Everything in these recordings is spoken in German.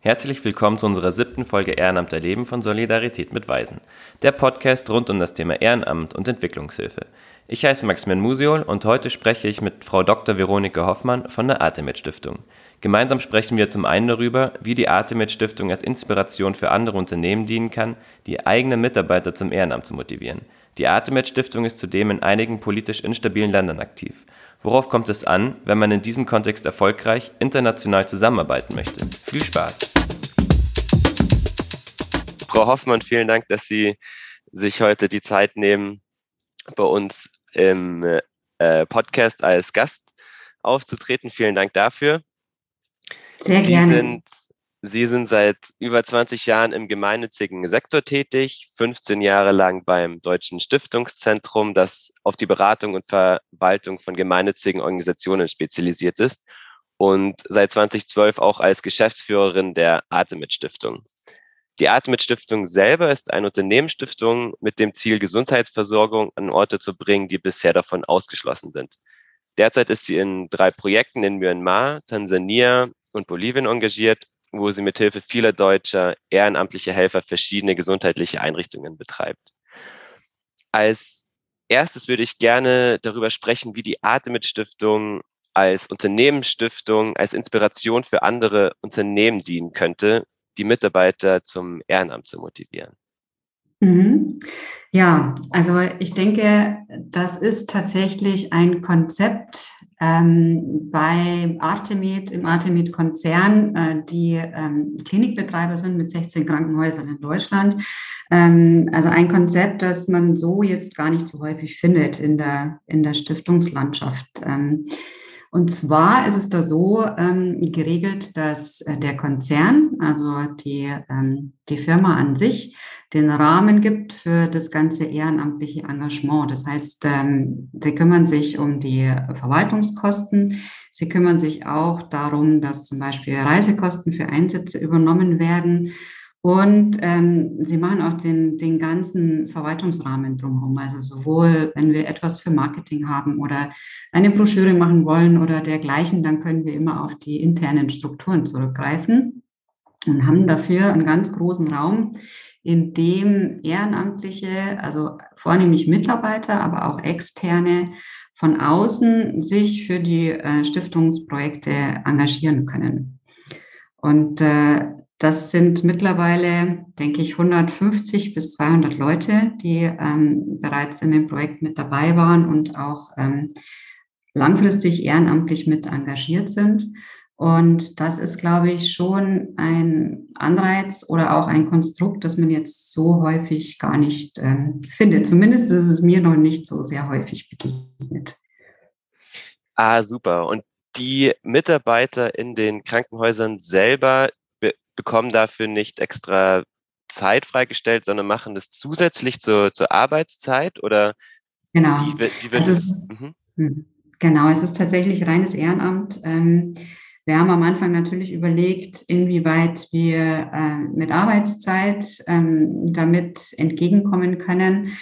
Herzlich willkommen zu unserer siebten Folge Ehrenamt erleben von Solidarität mit Weisen, der Podcast rund um das Thema Ehrenamt und Entwicklungshilfe. Ich heiße Maximilian Musiol und heute spreche ich mit Frau Dr. Veronika Hoffmann von der Artemed Stiftung. Gemeinsam sprechen wir zum einen darüber, wie die Artemed Stiftung als Inspiration für andere Unternehmen dienen kann, die eigene Mitarbeiter zum Ehrenamt zu motivieren. Die Artemed Stiftung ist zudem in einigen politisch instabilen Ländern aktiv. Worauf kommt es an, wenn man in diesem Kontext erfolgreich international zusammenarbeiten möchte? Viel Spaß! Frau Hoffmann, vielen Dank, dass Sie sich heute die Zeit nehmen, bei uns im äh, Podcast als Gast aufzutreten. Vielen Dank dafür. Sehr gerne. Sie sind Sie sind seit über 20 Jahren im gemeinnützigen Sektor tätig, 15 Jahre lang beim Deutschen Stiftungszentrum, das auf die Beratung und Verwaltung von gemeinnützigen Organisationen spezialisiert ist und seit 2012 auch als Geschäftsführerin der Artemis Stiftung. Die Artemis Stiftung selber ist eine Unternehmensstiftung mit dem Ziel, Gesundheitsversorgung an Orte zu bringen, die bisher davon ausgeschlossen sind. Derzeit ist sie in drei Projekten in Myanmar, Tansania und Bolivien engagiert wo sie mithilfe vieler deutscher ehrenamtlicher Helfer verschiedene gesundheitliche Einrichtungen betreibt. Als erstes würde ich gerne darüber sprechen, wie die Artemis Stiftung als Unternehmensstiftung, als Inspiration für andere Unternehmen dienen könnte, die Mitarbeiter zum Ehrenamt zu motivieren. Mhm. Ja, also ich denke, das ist tatsächlich ein Konzept ähm, bei Artemid, im Artemid-Konzern, äh, die ähm, Klinikbetreiber sind mit 16 Krankenhäusern in Deutschland. Ähm, also ein Konzept, das man so jetzt gar nicht so häufig findet in der, in der Stiftungslandschaft. Ähm, und zwar ist es da so ähm, geregelt, dass äh, der Konzern, also die, ähm, die Firma an sich, den Rahmen gibt für das ganze ehrenamtliche Engagement. Das heißt, ähm, sie kümmern sich um die Verwaltungskosten. Sie kümmern sich auch darum, dass zum Beispiel Reisekosten für Einsätze übernommen werden. Und ähm, sie machen auch den, den ganzen Verwaltungsrahmen drumherum. Also sowohl, wenn wir etwas für Marketing haben oder eine Broschüre machen wollen oder dergleichen, dann können wir immer auf die internen Strukturen zurückgreifen und haben dafür einen ganz großen Raum, in dem Ehrenamtliche, also vornehmlich Mitarbeiter, aber auch Externe von außen sich für die äh, Stiftungsprojekte engagieren können. Und äh, das sind mittlerweile, denke ich, 150 bis 200 Leute, die ähm, bereits in dem Projekt mit dabei waren und auch ähm, langfristig ehrenamtlich mit engagiert sind. Und das ist, glaube ich, schon ein Anreiz oder auch ein Konstrukt, das man jetzt so häufig gar nicht ähm, findet. Zumindest ist es mir noch nicht so sehr häufig begegnet. Ah, super. Und die Mitarbeiter in den Krankenhäusern selber be bekommen dafür nicht extra Zeit freigestellt, sondern machen das zusätzlich zur, zur Arbeitszeit oder genau. Wie, wie also es ist, mhm. Hm, genau, es ist tatsächlich reines Ehrenamt. Ähm, wir haben am Anfang natürlich überlegt, inwieweit wir äh, mit Arbeitszeit ähm, damit entgegenkommen können.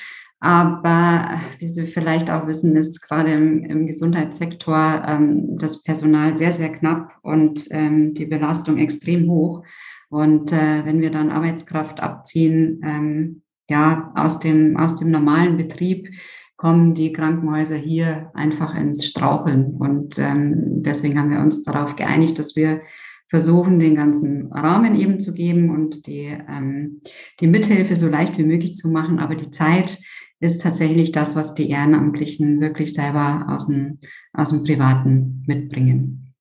Aber wie Sie vielleicht auch wissen, ist gerade im, im Gesundheitssektor ähm, das Personal sehr, sehr knapp und ähm, die Belastung extrem hoch. Und äh, wenn wir dann Arbeitskraft abziehen, ähm, ja, aus dem, aus dem normalen Betrieb, kommen die Krankenhäuser hier einfach ins Straucheln. Und ähm, deswegen haben wir uns darauf geeinigt, dass wir versuchen, den ganzen Rahmen eben zu geben und die, ähm, die Mithilfe so leicht wie möglich zu machen. Aber die Zeit ist tatsächlich das, was die Ehrenamtlichen wirklich selber aus dem, aus dem Privaten mitbringen.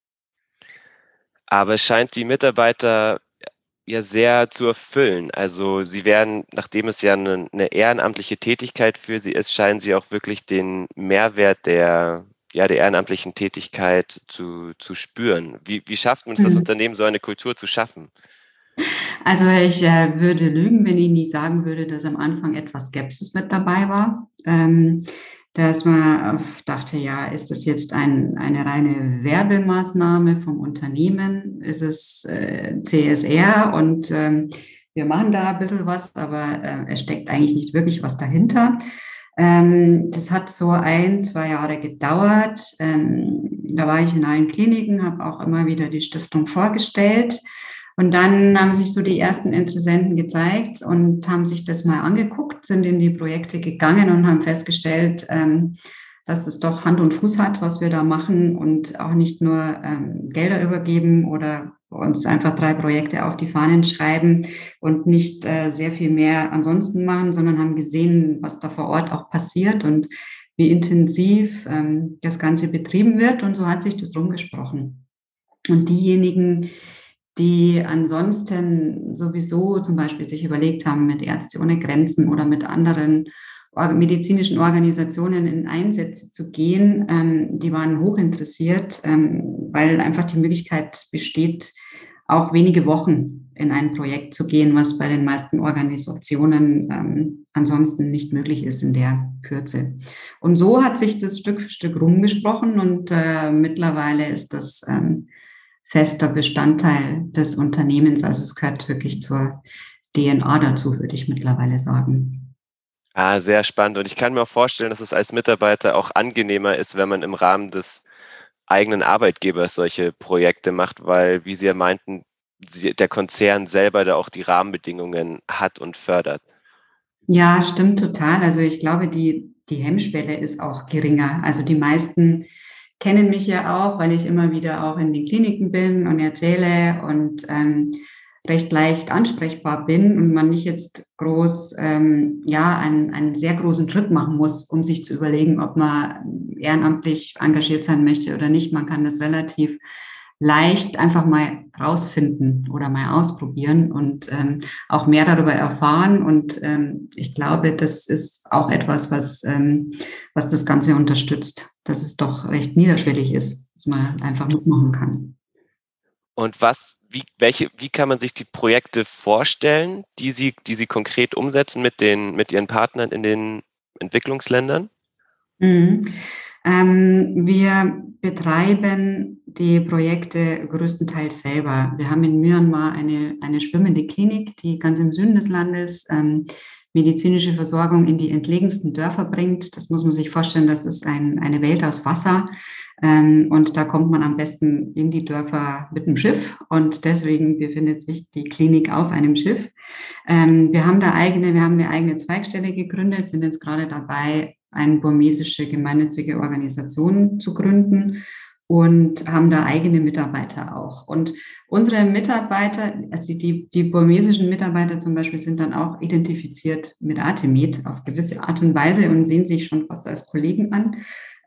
Aber es scheint die Mitarbeiter ja sehr zu erfüllen. Also sie werden, nachdem es ja eine, eine, ehrenamtliche Tätigkeit für sie ist, scheinen sie auch wirklich den Mehrwert der, ja, der ehrenamtlichen Tätigkeit zu, zu spüren. Wie, wie schafft man es, das mhm. Unternehmen so eine Kultur zu schaffen? Also ich äh, würde lügen, wenn ich nicht sagen würde, dass am Anfang etwas Skepsis mit dabei war. Ähm, dass man dachte, ja, ist das jetzt ein, eine reine Werbemaßnahme vom Unternehmen? Ist es äh, CSR und ähm, wir machen da ein bisschen was, aber äh, es steckt eigentlich nicht wirklich was dahinter. Ähm, das hat so ein, zwei Jahre gedauert. Ähm, da war ich in allen Kliniken, habe auch immer wieder die Stiftung vorgestellt Und dann haben sich so die ersten Interessenten gezeigt und haben sich das mal angeguckt, sind in die Projekte gegangen und haben festgestellt, ähm, dass es doch Hand und Fuß hat, was wir da machen und auch nicht nur ähm, Gelder übergeben oder uns einfach drei Projekte auf die Fahnen schreiben und nicht äh, sehr viel mehr ansonsten machen, sondern haben gesehen, was da vor Ort auch passiert und wie intensiv ähm, das Ganze betrieben wird. Und so hat sich das rumgesprochen. Und diejenigen, die ansonsten sowieso zum Beispiel sich überlegt haben, mit Ärzte ohne Grenzen oder mit anderen medizinischen Organisationen in Einsätze zu gehen, ähm, die waren hochinteressiert, ähm, weil einfach die Möglichkeit besteht, auch wenige Wochen in ein Projekt zu gehen, was bei den meisten Organisationen ähm, ansonsten nicht möglich ist in der Kürze. Und so hat sich das Stück für Stück rumgesprochen und äh, mittlerweile ist das ähm, fester Bestandteil des Unternehmens. Also es gehört wirklich zur DNA dazu, würde ich mittlerweile sagen. Ah, sehr spannend. Und ich kann mir auch vorstellen, dass es als Mitarbeiter auch angenehmer ist, wenn man im Rahmen des eigenen Arbeitgebers solche Projekte macht, weil, wie Sie ja meinten, der Konzern selber da auch die Rahmenbedingungen hat und fördert. Ja, stimmt total. Also ich glaube, die, die Hemmschwelle ist auch geringer. Also die meisten kennen mich ja auch, weil ich immer wieder auch in den Kliniken bin und erzähle und ähm, recht leicht ansprechbar bin und man nicht jetzt groß, ähm, ja, einen, einen sehr großen Schritt machen muss, um sich zu überlegen, ob man ehrenamtlich engagiert sein möchte oder nicht. Man kann das relativ leicht einfach mal rausfinden oder mal ausprobieren und ähm, auch mehr darüber erfahren. Und ähm, ich glaube, das ist auch etwas, was, ähm, was das Ganze unterstützt, dass es doch recht niederschwellig ist, dass man einfach mitmachen kann. Und was, wie, welche, wie kann man sich die Projekte vorstellen, die Sie, die Sie konkret umsetzen mit, den, mit Ihren Partnern in den Entwicklungsländern? Mhm. Ähm, wir betreiben die Projekte größtenteils selber. Wir haben in Myanmar eine, eine schwimmende Klinik, die ganz im Süden des Landes ähm, medizinische Versorgung in die entlegensten Dörfer bringt. Das muss man sich vorstellen, das ist ein, eine Welt aus Wasser. Ähm, und da kommt man am besten in die Dörfer mit dem Schiff. Und deswegen befindet sich die Klinik auf einem Schiff. Ähm, wir haben da eigene, wir haben eine eigene Zweigstelle gegründet, sind jetzt gerade dabei, eine burmesische gemeinnützige Organisation zu gründen und haben da eigene Mitarbeiter auch. Und unsere Mitarbeiter, also die, die burmesischen Mitarbeiter zum Beispiel, sind dann auch identifiziert mit Artemid auf gewisse Art und Weise und sehen sich schon fast als Kollegen an.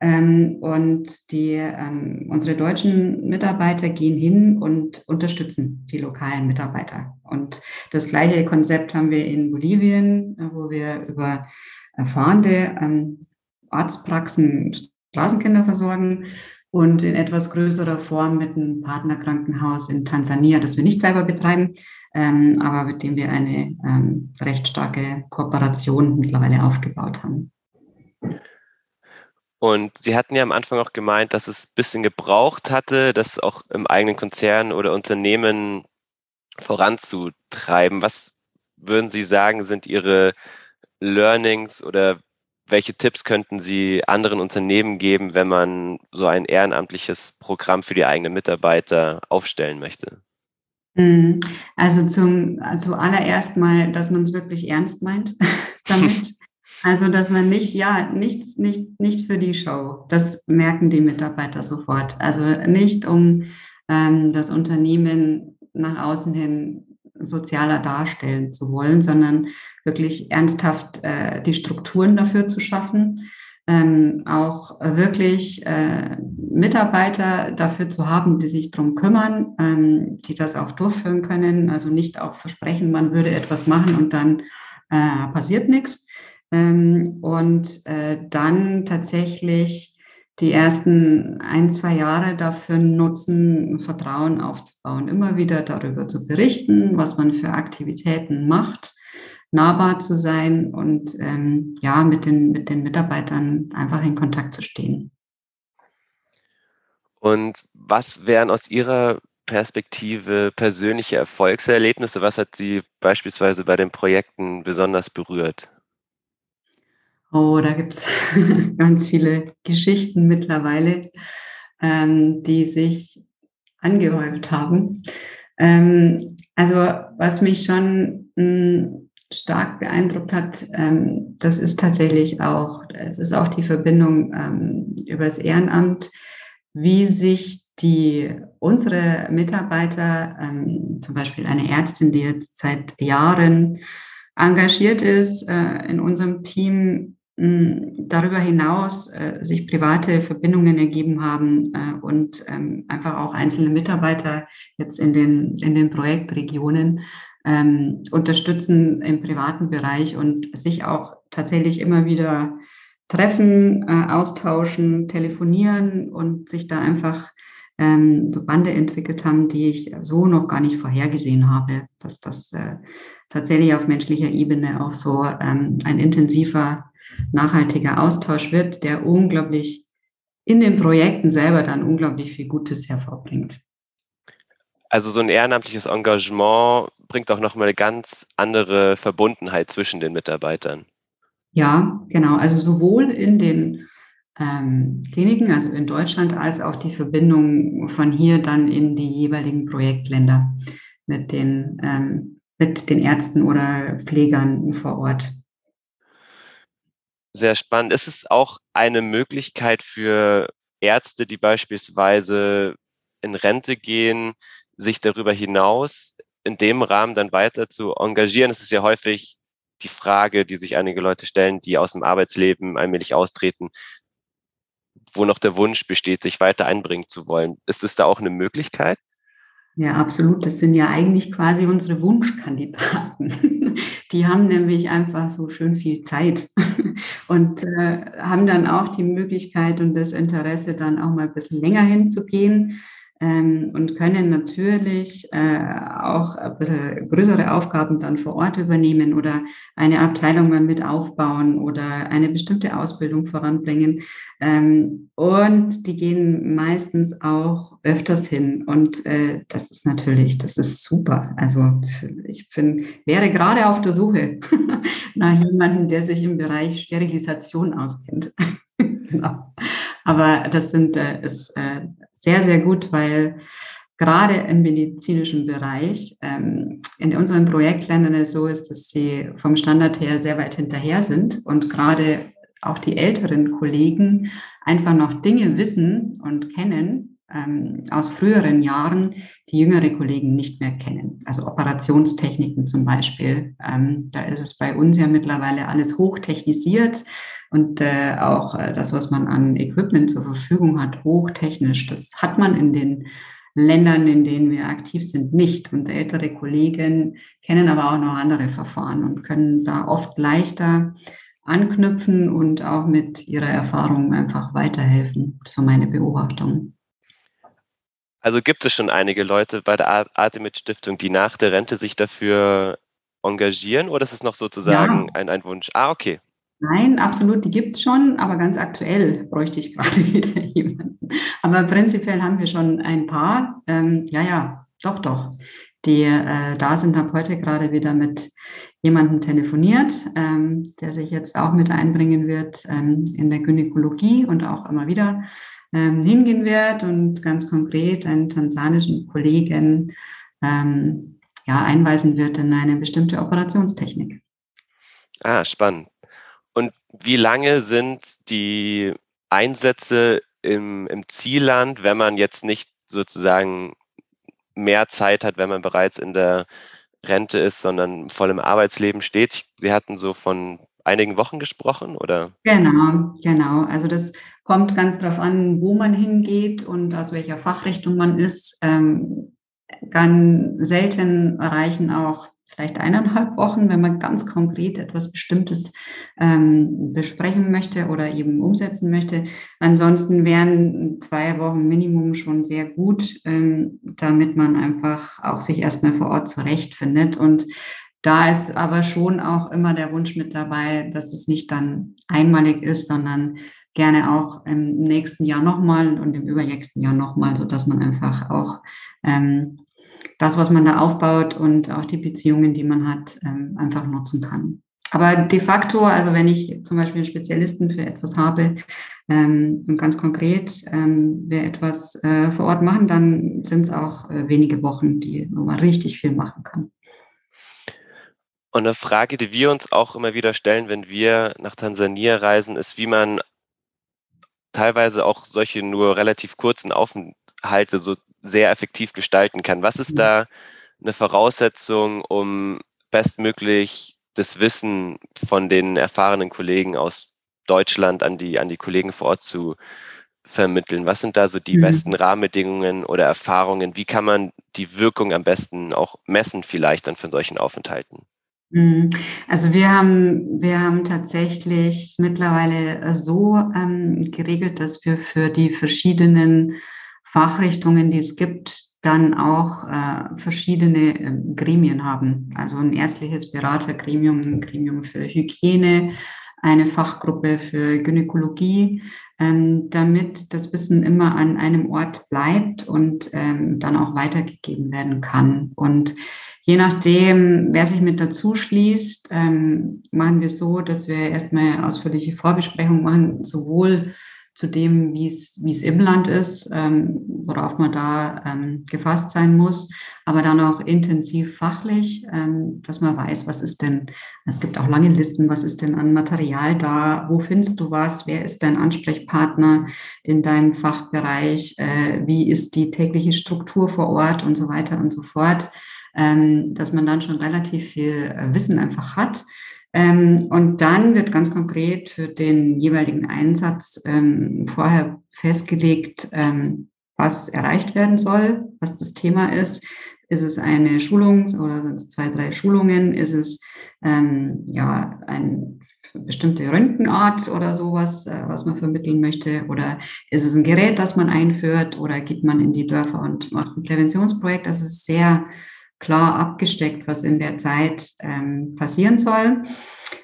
Ähm, und die, ähm, unsere deutschen Mitarbeiter gehen hin und unterstützen die lokalen Mitarbeiter. Und das gleiche Konzept haben wir in Bolivien, wo wir über erfahrene ähm, Arztpraxen Straßenkinder versorgen und in etwas größerer Form mit einem Partnerkrankenhaus in Tansania, das wir nicht selber betreiben, ähm, aber mit dem wir eine ähm, recht starke Kooperation mittlerweile aufgebaut haben. Und Sie hatten ja am Anfang auch gemeint, dass es ein bisschen gebraucht hatte, das auch im eigenen Konzern oder Unternehmen voranzutreiben. Was würden Sie sagen, sind Ihre Learnings oder welche Tipps könnten Sie anderen Unternehmen geben, wenn man so ein ehrenamtliches Programm für die eigenen Mitarbeiter aufstellen möchte? Mhm. Also zum also allererst mal, dass man es wirklich ernst meint damit. Also, dass man nicht, ja, nichts, nicht, nicht für die Show. Das merken die Mitarbeiter sofort. Also nicht, um ähm, das Unternehmen nach außen hin sozialer darstellen zu wollen, sondern wirklich ernsthaft äh, die Strukturen dafür zu schaffen, ähm, auch wirklich äh, Mitarbeiter dafür zu haben, die sich darum kümmern, ähm, die das auch durchführen können. Also nicht auch versprechen, man würde etwas machen und dann äh, passiert nichts. Ähm, und äh, dann tatsächlich die ersten ein, zwei Jahre dafür nutzen, Vertrauen aufzubauen, immer wieder darüber zu berichten, was man für Aktivitäten macht, nahbar zu sein und ähm, ja, mit den, mit den Mitarbeitern einfach in Kontakt zu stehen. Und was wären aus Ihrer Perspektive persönliche Erfolgserlebnisse? Was hat Sie beispielsweise bei den Projekten besonders berührt? Oh, da gibt es ganz viele Geschichten mittlerweile, ähm, die sich angehäuft haben. Ähm, also was mich schon mh, hm, stark beeindruckt hat, ähm, das ist tatsächlich auch, es ist auch die Verbindung ähm, übers Ehrenamt, wie sich die unsere Mitarbeiter, ähm, zum Beispiel eine Ärztin, die jetzt seit Jahren engagiert ist äh, in unserem Team, darüber hinaus äh, sich private Verbindungen ergeben haben äh, und ähm, einfach auch einzelne Mitarbeiter jetzt in den, in den Projektregionen ähm, unterstützen im privaten Bereich und sich auch tatsächlich immer wieder treffen, äh, austauschen, telefonieren und sich da einfach ähm, so Bande entwickelt haben, die ich so noch gar nicht vorhergesehen habe, dass das äh, tatsächlich auf menschlicher Ebene auch so ähm, ein intensiver nachhaltiger Austausch wird, der unglaublich in den Projekten selber dann unglaublich viel Gutes hervorbringt. Also so ein ehrenamtliches Engagement bringt auch nochmal eine ganz andere Verbundenheit zwischen den Mitarbeitern. Ja, genau. Also sowohl in den ähm, Kliniken, also in Deutschland, als auch die Verbindung von hier dann in die jeweiligen Projektländer mit den, ähm, mit den Ärzten oder Pflegern vor Ort sehr spannend. Ist es auch eine Möglichkeit für Ärzte, die beispielsweise in Rente gehen, sich darüber hinaus in dem Rahmen dann weiter zu engagieren? Es ist ja häufig die Frage, die sich einige Leute stellen, die aus dem Arbeitsleben allmählich austreten, wo noch der Wunsch besteht, sich weiter einbringen zu wollen. Ist es da auch eine Möglichkeit? Ja, absolut. Das sind ja eigentlich quasi unsere Wunschkandidaten. Die haben nämlich einfach so schön viel Zeit und äh, haben dann auch die Möglichkeit und das Interesse, dann auch mal ein bisschen länger hinzugehen ähm, und können natürlich äh, auch ein bisschen größere Aufgaben dann vor Ort übernehmen oder eine Abteilung mal mit aufbauen oder eine bestimmte Ausbildung voranbringen. Ähm, und die gehen meistens auch öfters hin. Und äh, das ist natürlich, das ist super. Also ich bin, wäre gerade auf der Suche nach jemandem, der sich im Bereich Sterilisation auskennt. genau. Aber das sind, äh, ist äh, sehr, sehr gut, weil gerade im medizinischen Bereich ähm, in unseren Projektländern es so ist, dass sie vom Standard her sehr weit hinterher sind und gerade auch die älteren Kollegen einfach noch Dinge wissen und kennen ähm, aus früheren Jahren, die jüngere Kollegen nicht mehr kennen. Also Operationstechniken zum Beispiel. Ähm, da ist es bei uns ja mittlerweile alles hochtechnisiert. Und äh, auch äh, das, was man an Equipment zur Verfügung hat, hochtechnisch, das hat man in den Ländern, in denen wir aktiv sind, nicht. Und ältere Kollegen kennen aber auch noch andere Verfahren und können da oft leichter anknüpfen und auch mit ihrer Erfahrung einfach weiterhelfen. So meine Beobachtung. Also gibt es schon einige Leute bei der Artemis Stiftung, die nach der Rente sich dafür engagieren oder ist es noch sozusagen ja. ein, ein Wunsch? Ah, okay. Nein, absolut, die gibt es schon, aber ganz aktuell bräuchte ich gerade wieder jemanden. Aber prinzipiell haben wir schon ein paar. Ähm, ja, ja, doch, doch. Die äh, da sind, habe heute gerade wieder mit jemandem telefoniert, ähm, der sich jetzt auch mit einbringen wird ähm, in der Gynäkologie und auch immer wieder ähm, hingehen wird und ganz konkret einen tansanischen Kollegen ähm, ja, einweisen wird in eine bestimmte Operationstechnik. Ah, spannend. Und wie lange sind die Einsätze im, im Zielland, wenn man jetzt nicht sozusagen mehr Zeit hat, wenn man bereits in der Rente ist, sondern voll im Arbeitsleben steht? Sie hatten so von einigen Wochen gesprochen, oder? Genau, genau. Also das kommt ganz darauf an, wo man hingeht und aus welcher Fachrichtung man ist. Ähm, ganz selten erreichen auch vielleicht eineinhalb Wochen, wenn man ganz konkret etwas Bestimmtes ähm, besprechen möchte oder eben umsetzen möchte. Ansonsten wären zwei Wochen Minimum schon sehr gut, ähm, damit man einfach auch sich erstmal vor Ort zurechtfindet. Und da ist aber schon auch immer der Wunsch mit dabei, dass es nicht dann einmalig ist, sondern gerne auch im nächsten Jahr nochmal und im übernächsten Jahr nochmal, sodass man einfach auch ähm, das, was man da aufbaut und auch die Beziehungen, die man hat, ähm, einfach nutzen kann. Aber de facto, also wenn ich zum Beispiel einen Spezialisten für etwas habe, Ähm, und ganz konkret, ähm, wir etwas äh, vor Ort machen, dann sind es auch äh, wenige Wochen, die, wo man richtig viel machen kann. Und eine Frage, die wir uns auch immer wieder stellen, wenn wir nach Tansania reisen, ist, wie man teilweise auch solche nur relativ kurzen Aufenthalte so sehr effektiv gestalten kann. Was ist mhm. da eine Voraussetzung, um bestmöglich das Wissen von den erfahrenen Kollegen aus Deutschland an die, an die Kollegen vor Ort zu vermitteln? Was sind da so die mhm. besten Rahmenbedingungen oder Erfahrungen? Wie kann man die Wirkung am besten auch messen vielleicht dann von solchen Aufenthalten? Mhm. Also wir haben, wir haben tatsächlich mittlerweile so ähm, geregelt, dass wir für die verschiedenen Fachrichtungen, die es gibt, dann auch äh, verschiedene äh, Gremien haben. Also ein ärztliches Beratergremium, ein Gremium für Hygiene, eine Fachgruppe für Gynäkologie, ähm, damit das Wissen immer an einem Ort bleibt und ähm, dann auch weitergegeben werden kann. Und je nachdem, wer sich mit dazu schließt, ähm, machen wir so, dass wir erstmal ausführliche Vorbesprechungen machen, sowohl zu dem, wie es, wie es im Land ist, ähm, worauf man da ähm, gefasst sein muss, aber dann auch intensiv fachlich, ähm, dass man weiß, was ist denn, es gibt auch lange Listen, was ist denn an Material da, wo findest du was, wer ist dein Ansprechpartner in deinem Fachbereich, äh, wie ist die tägliche Struktur vor Ort und so weiter und so fort, dass man dann schon relativ viel äh, Wissen einfach hat ähm, und dann wird ganz konkret für den jeweiligen Einsatz ähm, vorher festgelegt, ähm, was erreicht werden soll, was das Thema ist. Ist es eine Schulung oder sind es zwei, drei Schulungen? Ist es ähm, ja eine bestimmte Röntgenart oder sowas, äh, was man vermitteln möchte? Oder ist es ein Gerät, das man einführt? Oder geht man in die Dörfer und macht ein Präventionsprojekt? Das ist sehr klar abgesteckt, was in der Zeit ähm, passieren soll.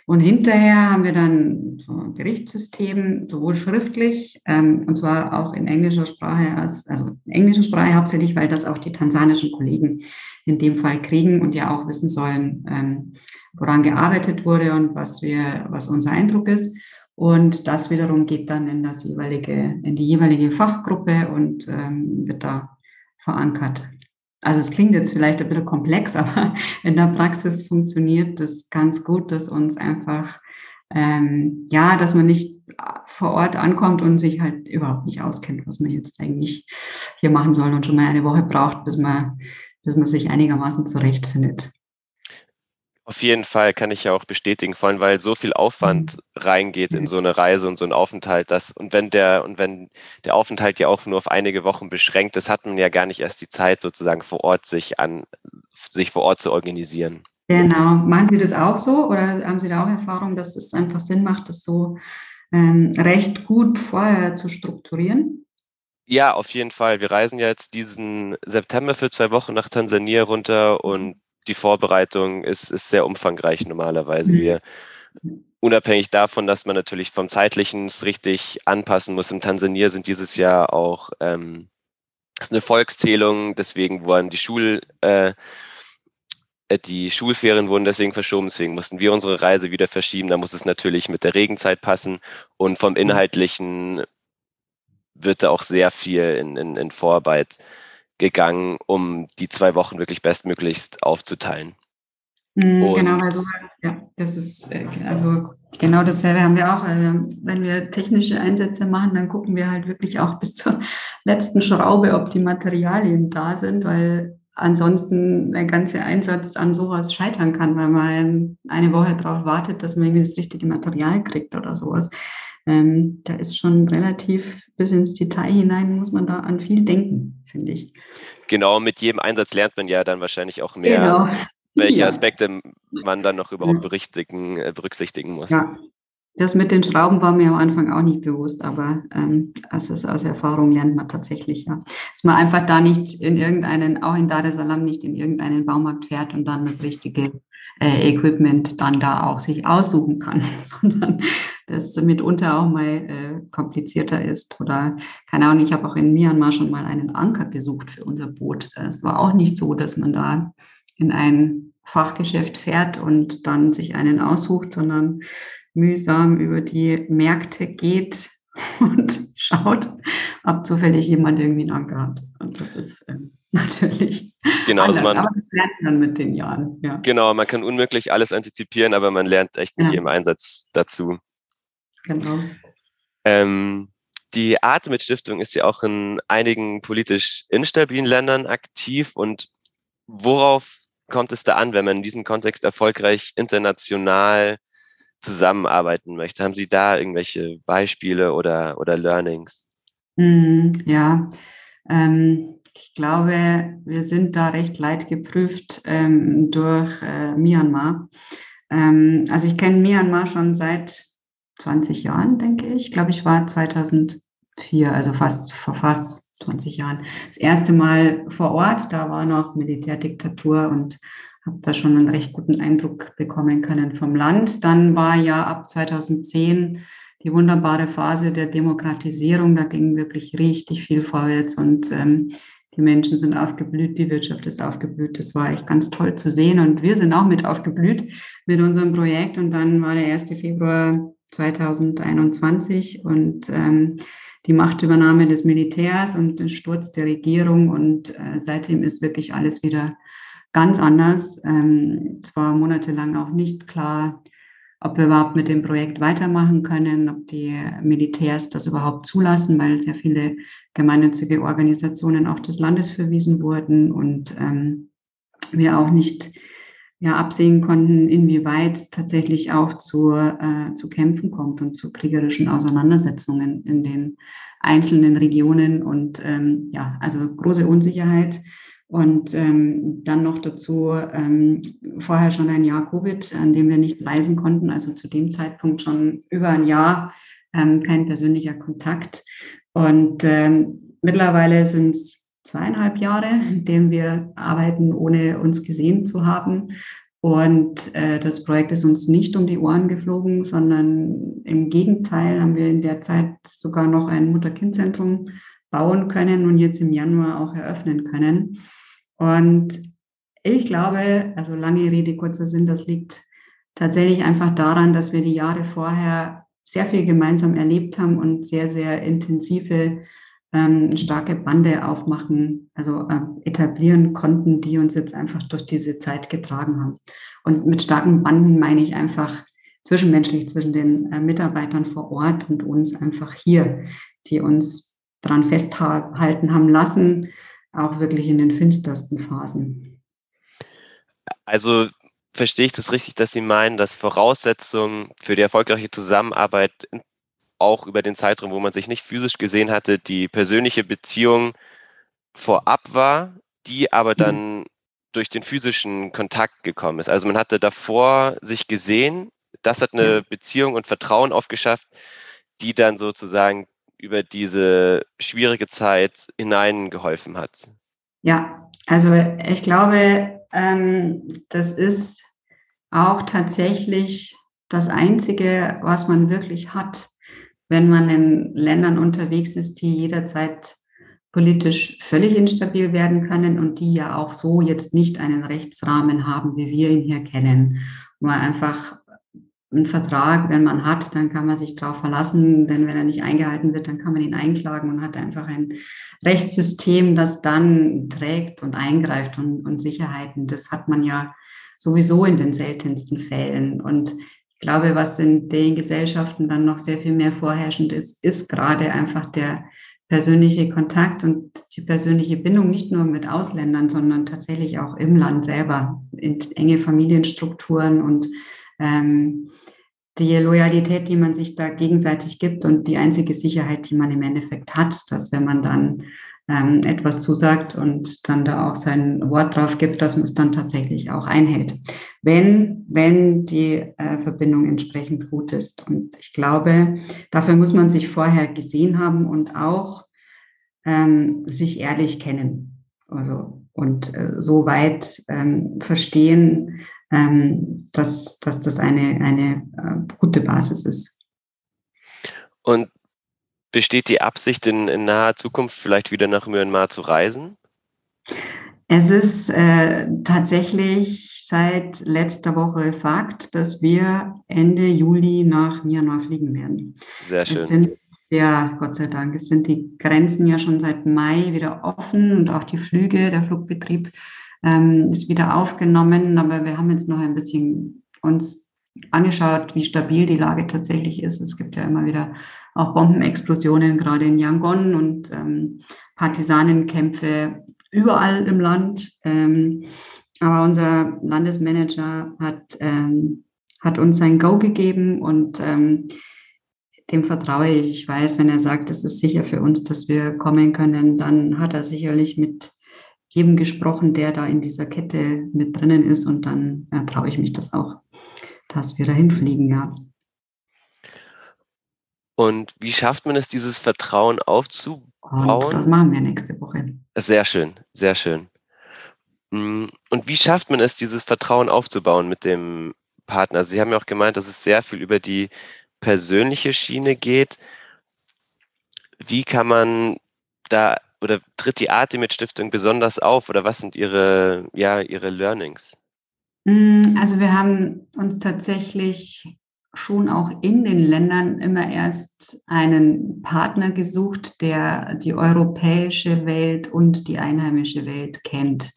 Und hinterher haben wir dann so ein Berichtssystem, sowohl schriftlich, ähm, und zwar auch in englischer Sprache, als, also in englischer Sprache hauptsächlich, weil das auch die tansanischen Kollegen in dem Fall kriegen und ja auch wissen sollen, ähm, woran gearbeitet wurde und was wir, was unser Eindruck ist. Und das wiederum geht dann in das jeweilige, in die jeweilige Fachgruppe und ähm, wird da verankert. Also es klingt jetzt vielleicht ein bisschen komplex, aber in der Praxis funktioniert das ganz gut, dass uns einfach, ähm, ja, dass man nicht vor Ort ankommt und sich halt überhaupt nicht auskennt, was man jetzt eigentlich hier machen soll und schon mal eine Woche braucht, bis man, bis man sich einigermaßen zurechtfindet. Auf jeden Fall kann ich ja auch bestätigen, vor allem weil so viel Aufwand mhm. reingeht in so eine Reise und so einen Aufenthalt, dass und wenn der und wenn der Aufenthalt ja auch nur auf einige Wochen beschränkt ist, hat man ja gar nicht erst die Zeit sozusagen vor Ort sich an sich vor Ort zu organisieren. Genau. Machen Sie das auch so oder haben Sie da auch Erfahrung, dass es einfach Sinn macht, das so ähm, recht gut vorher zu strukturieren? Ja, auf jeden Fall. Wir reisen ja jetzt diesen September für zwei Wochen nach Tansania runter und die Vorbereitung ist, ist sehr umfangreich normalerweise. Mhm. Wir, unabhängig davon, dass man natürlich vom Zeitlichen es richtig anpassen muss. In Tansania sind dieses Jahr auch ähm, ist eine Volkszählung, deswegen wurden die Schul, äh, äh, die Schulferien wurden deswegen verschoben, deswegen mussten wir unsere Reise wieder verschieben. Da muss es natürlich mit der Regenzeit passen und vom mhm. Inhaltlichen wird da auch sehr viel in, in, in Vorarbeit gegangen, um die zwei Wochen wirklich bestmöglichst aufzuteilen. Mhm, genau, also ja, das ist äh, also genau dasselbe haben wir auch. Äh, wenn wir technische Einsätze machen, dann gucken wir halt wirklich auch bis zur letzten Schraube, ob die Materialien da sind, weil ansonsten der ganze Einsatz an sowas scheitern kann, weil man eine Woche darauf wartet, dass man irgendwie das richtige Material kriegt oder sowas. Ähm, da ist schon relativ bis ins Detail hinein, muss man da an viel denken, finde ich. Genau, mit jedem Einsatz lernt man ja dann wahrscheinlich auch mehr, genau. welche ja. Aspekte man dann noch überhaupt berücksichtigen, äh, berücksichtigen muss. Ja. Das mit den Schrauben war mir am Anfang auch nicht bewusst, aber ähm, also aus Erfahrung lernt man tatsächlich, ja. Dass man einfach da nicht in irgendeinen, auch in Dar es Salaam nicht in irgendeinen Baumarkt fährt und dann das richtige äh, Equipment dann da auch sich aussuchen kann, sondern das mitunter auch mal äh, komplizierter ist. Oder keine Ahnung, ich habe auch in Myanmar schon mal einen Anker gesucht für unser Boot. Es war auch nicht so, dass man da in ein Fachgeschäft fährt und dann sich einen aussucht, sondern mühsam über die Märkte geht und schaut, ob zufällig jemand irgendwie einen Anker hat. Und das ist ähm, natürlich genau, also anders, man, aber man lernt dann mit den Jahren. Ja. Genau, man kann unmöglich alles antizipieren, aber man lernt echt mit ja. jedem Einsatz dazu. Genau. Ähm, die Artemis-Stiftung ist ja auch in einigen politisch instabilen Ländern aktiv. Und worauf kommt es da an, wenn man in diesem Kontext erfolgreich international zusammenarbeiten möchte? Haben Sie da irgendwelche Beispiele oder, oder Learnings? Mm, ja, ähm, ich glaube, wir sind da recht leidgeprüft ähm, durch äh, Myanmar. Ähm, also ich kenne Myanmar schon seit 20 Jahren, denke ich. Ich glaube, ich war 2004, also fast vor fast 20 Jahren, das erste Mal vor Ort. Da war noch Militärdiktatur und habe da schon einen recht guten Eindruck bekommen können vom Land. Dann war ja ab 2010 die wunderbare Phase der Demokratisierung. Da ging wirklich richtig viel vorwärts und ähm, die Menschen sind aufgeblüht, die Wirtschaft ist aufgeblüht. Das war echt ganz toll zu sehen und wir sind auch mit aufgeblüht mit unserem Projekt. Und dann war der 1. Februar 2021 und ähm, die Machtübernahme des Militärs und den Sturz der Regierung. Und äh, seitdem ist wirklich alles wieder ganz anders. Ähm, es war monatelang auch nicht klar, ob wir überhaupt mit dem Projekt weitermachen können, ob die Militärs das überhaupt zulassen, weil sehr viele gemeinnützige Organisationen auch des Landes verwiesen wurden und ähm, wir auch nicht ja, absehen konnten, inwieweit es tatsächlich auch zu, äh, zu Kämpfen kommt und zu kriegerischen Auseinandersetzungen in den einzelnen Regionen. Und ähm, ja, also große Unsicherheit. Und ähm, dann noch dazu ähm, vorher schon ein Jahr Covid, an dem wir nicht reisen konnten, also zu dem Zeitpunkt schon über ein Jahr ähm, kein persönlicher Kontakt. Und ähm, mittlerweile sind es zweieinhalb Jahre, in denen wir arbeiten, ohne uns gesehen zu haben. Und äh, das Projekt ist uns nicht um die Ohren geflogen, sondern im Gegenteil haben wir in der Zeit sogar noch ein Mutter-Kind-Zentrum bauen können und jetzt im Januar auch eröffnen können. Und ich glaube, also lange Rede, kurzer Sinn, das liegt tatsächlich einfach daran, dass wir die Jahre vorher sehr viel gemeinsam erlebt haben und sehr, sehr intensive ähm, starke Bande aufmachen, also äh, etablieren konnten, die uns jetzt einfach durch diese Zeit getragen haben. Und mit starken Banden meine ich einfach zwischenmenschlich zwischen den äh, Mitarbeitern vor Ort und uns einfach hier, die uns daran festhalten haben lassen, auch wirklich in den finstersten Phasen. Also verstehe ich das richtig, dass Sie meinen, dass Voraussetzungen für die erfolgreiche Zusammenarbeit auch über den Zeitraum, wo man sich nicht physisch gesehen hatte, die persönliche Beziehung vorab war, die aber mhm. dann durch den physischen Kontakt gekommen ist. Also man hatte davor sich gesehen, das hat eine Beziehung und Vertrauen aufgeschafft, die dann sozusagen über diese schwierige Zeit hineingeholfen hat. Ja, also ich glaube, ähm, das ist auch tatsächlich das Einzige, was man wirklich hat wenn man in Ländern unterwegs ist, die jederzeit politisch völlig instabil werden können und die ja auch so jetzt nicht einen Rechtsrahmen haben, wie wir ihn hier kennen, man einfach einen Vertrag, wenn man hat, dann kann man sich darauf verlassen, denn wenn er nicht eingehalten wird, dann kann man ihn einklagen und hat einfach ein Rechtssystem, das dann trägt und eingreift und, und Sicherheiten. Das hat man ja sowieso in den seltensten Fällen. Und glaube, was in den Gesellschaften dann noch sehr viel mehr vorherrschend ist, ist gerade einfach der persönliche Kontakt und die persönliche Bindung nicht nur mit Ausländern, sondern tatsächlich auch im Land selber, in enge Familienstrukturen und ähm, die Loyalität, die man sich da gegenseitig gibt und die einzige Sicherheit, die man im Endeffekt hat, dass wenn man dann ähm, etwas zusagt und dann da auch sein Wort drauf gibt, dass man es dann tatsächlich auch einhält, wenn, wenn die äh, Verbindung entsprechend gut ist. Und ich glaube, dafür muss man sich vorher gesehen haben und auch ähm, sich ehrlich kennen. Also und äh, so weit ähm, verstehen, ähm, dass, dass das eine, eine äh, gute Basis ist. Und Besteht die Absicht, in, in naher Zukunft vielleicht wieder nach Myanmar zu reisen? Es ist äh, tatsächlich seit letzter Woche Fakt, dass wir Ende Juli nach Myanmar fliegen werden. Sehr schön. Es sind Ja, Gott sei Dank. Es sind die Grenzen ja schon seit Mai wieder offen und auch die Flüge, der Flugbetrieb ähm, ist wieder aufgenommen. Aber wir haben jetzt noch ein bisschen uns angeschaut, wie stabil die Lage tatsächlich ist. Es gibt ja immer wieder auch Bombenexplosionen, gerade in Yangon und ähm, Partisanenkämpfe überall im Land. Ähm, aber unser Landesmanager hat, ähm, hat uns sein Go gegeben und ähm, dem vertraue ich. Ich weiß, wenn er sagt, es ist sicher für uns, dass wir kommen können, dann hat er sicherlich mit jedem gesprochen, der da in dieser Kette mit drinnen ist und dann ja, traue ich mich das auch, dass wir dahin fliegen, ja. Und wie schafft man es, dieses Vertrauen aufzubauen? Und das machen wir nächste Woche. Sehr schön, sehr schön. Mm, und wie schafft man es, dieses Vertrauen aufzubauen mit dem Partner? Also Sie haben ja auch gemeint, dass es sehr viel über die persönliche Schiene geht. Wie kann man da oder tritt die Artemis Stiftung besonders auf oder was sind Ihre, ja, Ihre Learnings? Mm, also wir haben uns tatsächlich schon auch in den Ländern immer erst einen Partner gesucht, der die europäische Welt und die einheimische Welt kennt.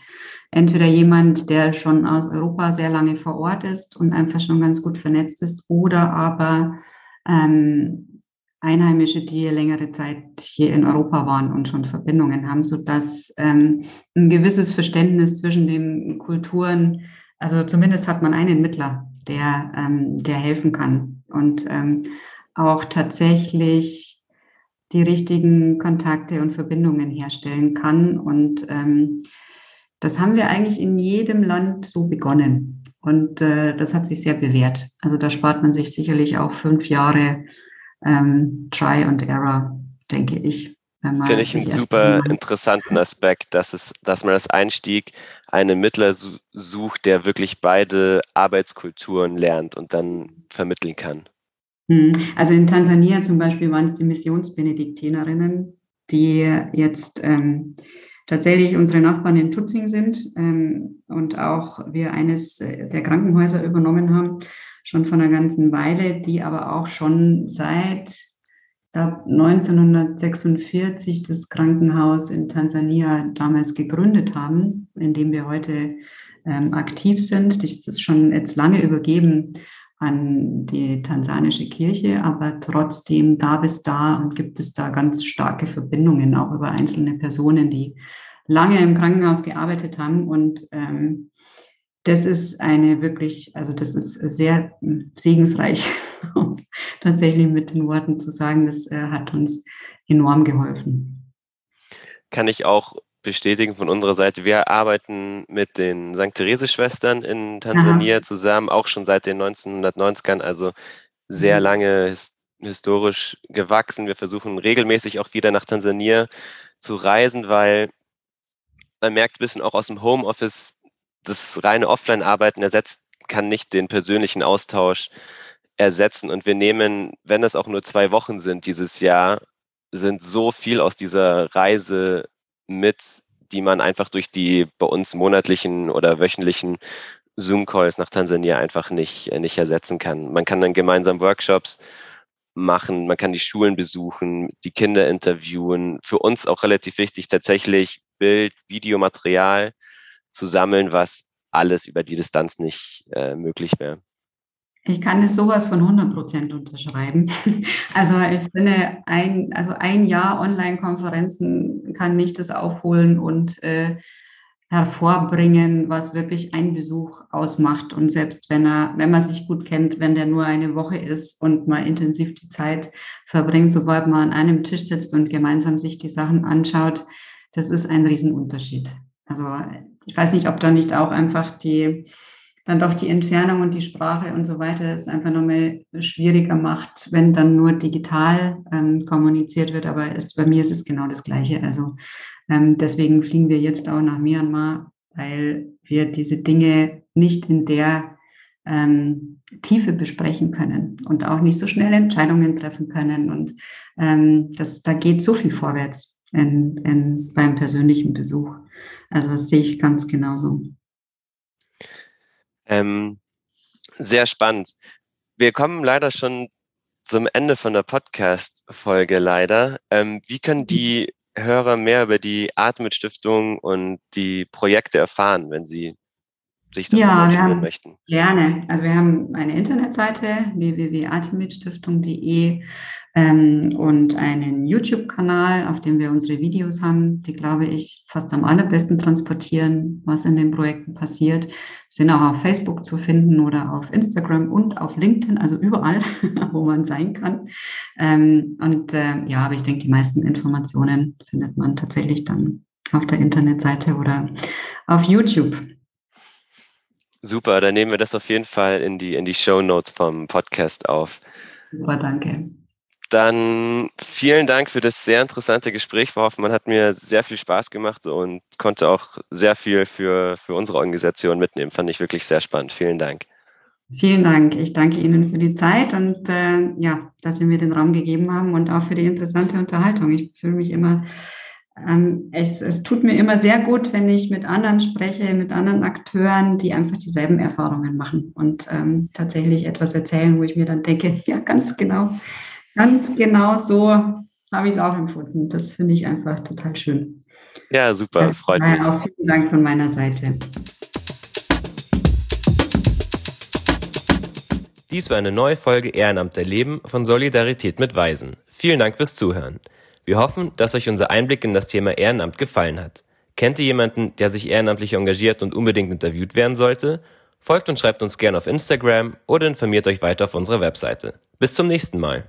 Entweder jemand, der schon aus Europa sehr lange vor Ort ist und einfach schon ganz gut vernetzt ist, oder aber ähm, Einheimische, die längere Zeit hier in Europa waren und schon Verbindungen haben, sodass ähm, ein gewisses Verständnis zwischen den Kulturen, also zumindest hat man einen Mittler, der, ähm, der helfen kann und ähm, auch tatsächlich die richtigen Kontakte und Verbindungen herstellen kann. Und ähm, das haben wir eigentlich in jedem Land so begonnen. Und äh, das hat sich sehr bewährt. Also da spart man sich sicherlich auch fünf Jahre ähm, Try and Error, denke ich. Finde ich einen super interessanten Aspekt, dass, es, dass man als Einstieg einen Mittler sucht, der wirklich beide Arbeitskulturen lernt und dann vermitteln kann. Hm. Also in Tansania zum Beispiel waren es die Missionsbenediktinerinnen, die jetzt ähm, tatsächlich unsere Nachbarn in Tutzing sind ähm, und auch wir eines äh, der Krankenhäuser übernommen haben, schon von einer ganzen Weile, die aber auch schon seit 1946 das Krankenhaus in Tansania damals gegründet haben, in dem wir heute ähm, aktiv sind. Das ist schon jetzt lange übergeben an die tansanische Kirche, aber trotzdem gab es da und gibt es da ganz starke Verbindungen auch über einzelne Personen, die lange im Krankenhaus gearbeitet haben. Und ähm, das ist eine wirklich, also das ist sehr hm, segensreich, tatsächlich mit den Worten zu sagen, das äh, hat uns enorm geholfen. Kann ich auch bestätigen von unserer Seite. Wir arbeiten mit den St. Therese-Schwestern in Tansania Aha. zusammen, auch schon seit den 1990ern, also sehr mhm. lange historisch gewachsen. Wir versuchen regelmäßig auch wieder nach Tansania zu reisen, weil man merkt ein bisschen auch aus dem Homeoffice, das reine Offline-Arbeiten ersetzt, kann nicht den persönlichen Austausch ersetzen. Und wir nehmen, wenn es auch nur zwei Wochen sind dieses Jahr, sind so viel aus dieser Reise mit, die man einfach durch die bei uns monatlichen oder wöchentlichen Zoom-Calls nach Tansania einfach nicht, äh, nicht ersetzen kann. Man kann dann gemeinsam Workshops machen, man kann die Schulen besuchen, die Kinder interviewen. Für uns auch relativ wichtig, tatsächlich Bild, Videomaterial zu sammeln, was alles über die Distanz nicht äh, möglich wäre. Ich kann es sowas von 100 Prozent unterschreiben. Also ich finde, ein, also ein Jahr Online-Konferenzen kann nicht das aufholen und äh, hervorbringen, was wirklich ein Besuch ausmacht. Und selbst wenn er, wenn man sich gut kennt, wenn der nur eine Woche ist und man intensiv die Zeit verbringt, sobald man an einem Tisch sitzt und gemeinsam sich die Sachen anschaut, das ist ein Riesenunterschied. Also ich weiß nicht, ob da nicht auch einfach die dann doch die Entfernung und die Sprache und so weiter es einfach nochmal schwieriger macht, wenn dann nur digital ähm, kommuniziert wird. Aber es, bei mir ist es genau das Gleiche. Also ähm, deswegen fliegen wir jetzt auch nach Myanmar, weil wir diese Dinge nicht in der ähm, Tiefe besprechen können und auch nicht so schnell Entscheidungen treffen können. Und ähm, das, da geht so viel vorwärts in, in, beim persönlichen Besuch. Also das sehe ich ganz genauso. Ähm, sehr spannend. Wir kommen leider schon zum Ende von der Podcast-Folge leider. Ähm, wie können mhm. die Hörer mehr über die Atmet Stiftung und die Projekte erfahren, wenn sie sich darüber ja, motivieren möchten? Gerne. Also wir haben eine Internetseite www.artemitstiftung.de ähm, und einen YouTube-Kanal, auf dem wir unsere Videos haben, die, glaube ich, fast am allerbesten transportieren, was in den Projekten passiert. Sind auch auf Facebook zu finden oder auf Instagram und auf LinkedIn, also überall, wo man sein kann. Ähm, und äh, ja, aber ich denke, die meisten Informationen findet man tatsächlich dann auf der Internetseite oder auf YouTube. Super, dann nehmen wir das auf jeden Fall in die, in die Show Notes vom Podcast auf. Super, danke. Dann vielen Dank für das sehr interessante Gespräch, Frau Hoffmann. Hat mir sehr viel Spaß gemacht und konnte auch sehr viel für, für unsere Organisation mitnehmen. Fand ich wirklich sehr spannend. Vielen Dank. Vielen Dank. Ich danke Ihnen für die Zeit und äh, ja, dass Sie mir den Raum gegeben haben und auch für die interessante Unterhaltung. Ich fühle mich immer, es, es tut mir immer sehr gut, wenn ich mit anderen spreche, mit anderen Akteuren, die einfach dieselben Erfahrungen machen und ähm, tatsächlich etwas erzählen, wo ich mir dann denke, ja, ganz genau Ganz genau so habe ich es auch empfunden. Das finde ich einfach total schön. Ja, super, also, freut mich. Auch vielen Dank von meiner Seite. Dies war eine neue Folge Ehrenamt erleben von Solidarität mit Weisen. Vielen Dank fürs Zuhören. Wir hoffen, dass euch unser Einblick in das Thema Ehrenamt gefallen hat. Kennt ihr jemanden, der sich ehrenamtlich engagiert und unbedingt interviewt werden sollte? Folgt und schreibt uns gerne auf Instagram oder informiert euch weiter auf unserer Webseite. Bis zum nächsten Mal.